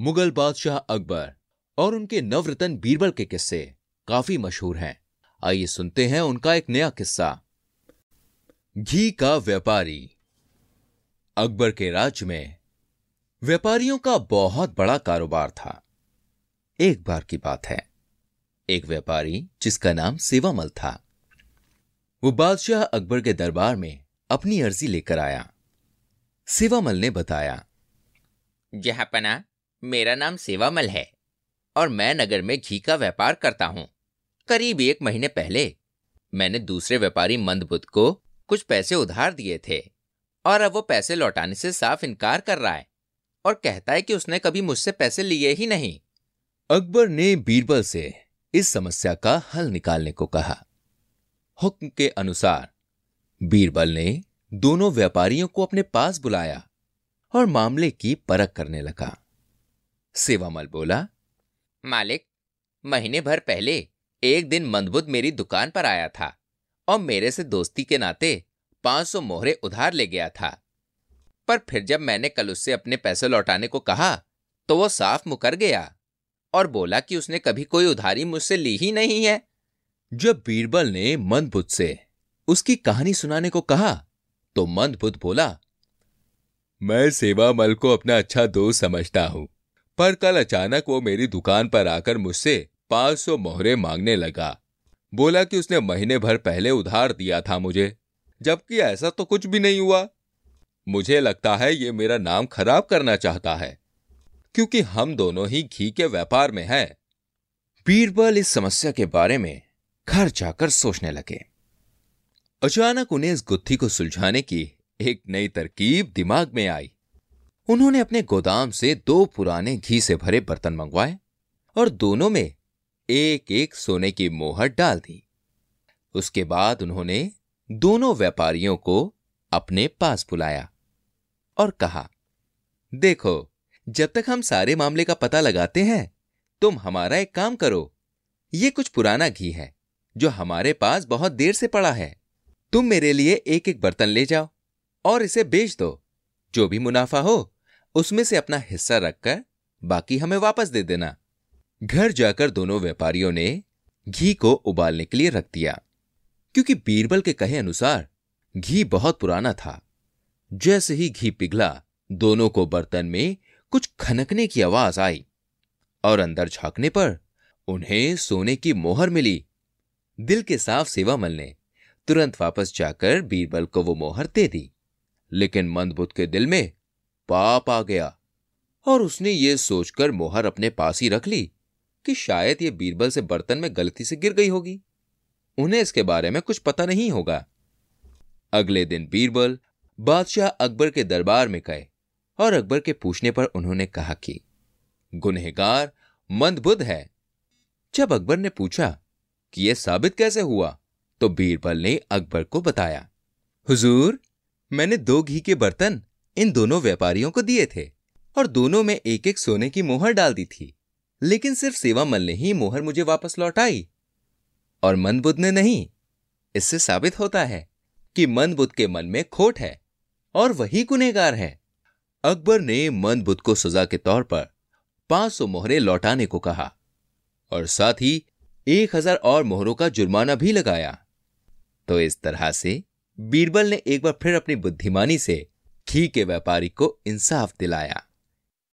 Mughal बादशाह अकबर और उनके नवरतन बीरबल के किस्से काफ़ी मशहूर हैं। आइए सुनते हैं उनका एक नया किस्सा। घी का व्यापारी। अकबर के राज्य में व्यापारियों का बहुत बड़ा कारोबार था। एक बार की बात है। एक व्यापारी, जिसका नाम सेवामल था, वो बादशाह अकबर के दरबार में अपनी अर्जी लेकर आया। सेवामल ने बताया जहापना मेरा नाम सेवामल है और मैं नगर में घी का व्यापार करता हूँ। करीब एक महीने पहले मैंने दूसरे व्यापारी मंदबुद्ध को कुछ पैसे उधार दिए थे और अब वो पैसे लौटाने से साफ़ इनकार कर रहा है और कहता है कि उसने कभी मुझसे पैसे लिए ही नहीं। अकबर ने बीरबल से इस समस्या का हल निकालने को कहा। हुक्म के अनुसार बीरबल ने दोनों व्यापारियों को अपने पास बुलाया और मामले की परख करने लगा। सेवामल बोला, मालिक, महीने भर पहले एक दिन मंदबुद्ध मेरी दुकान पर आया था और मेरे से दोस्ती के नाते 500 मोहरे उधार ले गया था। पर फिर जब मैंने कल उससे अपने पैसे लौटाने को कहा तो वो साफ़ मुकर गया और बोला कि उसने कभी कोई उधारी मुझसे ली ही नहीं है। जब बीरबल ने मंदबुद्ध से उसकी कहानी सुनाने को कहा तो मंदबुद्ध बोला, मैं सेवामल को अपना अच्छा दोस्त समझता हूँ। पर कल अचानक वो मेरी दुकान पर आकर मुझसे 500 मोहरे मांगने लगा। बोला कि उसने महीने भर पहले उधार दिया था मुझे, जबकि ऐसा तो कुछ भी नहीं हुआ। मुझे लगता है ये मेरा नाम खराब करना चाहता है, क्योंकि हम दोनों ही घी के व्यापार में हैं। बीरबल इस समस्या के बारे में घर जाकर सोचने लगे। अचानक उन्हें इस गुत्थी को सुलझाने की एक नई तरकीब दिमाग में आई। उन्होंने अपने गोदाम से दो पुराने घी से भरे बर्तन मंगवाए और दोनों में एक एक सोने की मोहर डाल दी। उसके बाद उन्होंने दोनों व्यापारियों को अपने पास बुलाया और कहा, देखो, जब तक हम सारे मामले का पता लगाते हैं, तुम हमारा एक काम करो, ये कुछ पुराना घी है, जो हमारे पास बहुत देर से पड़ा है। तुम मेरे लिए एक एक बर्तन ले जाओ और इसे बेच दो, जो भी मुनाफा हो उसमें से अपना हिस्सा रखकर बाकी हमें वापस दे देना। घर जाकर दोनों व्यापारियों ने घी को उबालने के लिए रख दिया। क्योंकि बीरबल के कहे अनुसार घी बहुत पुराना था। जैसे ही घी पिघला, दोनों को बर्तन में कुछ खनकने की आवाज़ आई और अंदर झांकने पर उन्हें सोने की मोहर मिली। दिल के साफ़ सेवामल ने तुरंत वापस जाकर बीरबल को वो मोहर दे दी। लेकिन मंदबुद्ध के दिल में पाप आ गया। और उसने ये सोचकर मोहर अपने पास ही रख ली कि शायद ये बीरबल से बर्तन में गलती से गिर गई होगी। उन्हें इसके बारे में कुछ पता नहीं होगा। अगले दिन बीरबल बादशाह अकबर के दरबार में गए और अकबर के पूछने पर उन्होंने कहा कि, गुनहगार, मंदबुद्ध है। जब अकबर ने पूछा कि यह साबित कैसे हुआ तो बीरबल ने अकबर को बताया, हुजूर, मैंने दो घी के बर्तन इन दोनों व्यापारियों को दिए थे और दोनों में एक एक सोने की मोहर डाल दी थी। लेकिन सिर्फ़ सेवामल ने ही मोहर मुझे वापस लौटाई और मंदबुद्ध ने नहीं, इससे साबित होता है कि मंदबुद्ध के मन में खोट है और वही गुनेगार है। अकबर ने मंदबुद्ध को सजा के तौर पर 500 मोहरे लौटाने को कहा और साथ ही एक हज़ार और मोहरों का जुर्माना भी लगाया। तो इस तरह से बीरबल ने एक बार फिर अपनी बुद्धिमानी से घी के व्यापारी को इंसाफ दिलाया।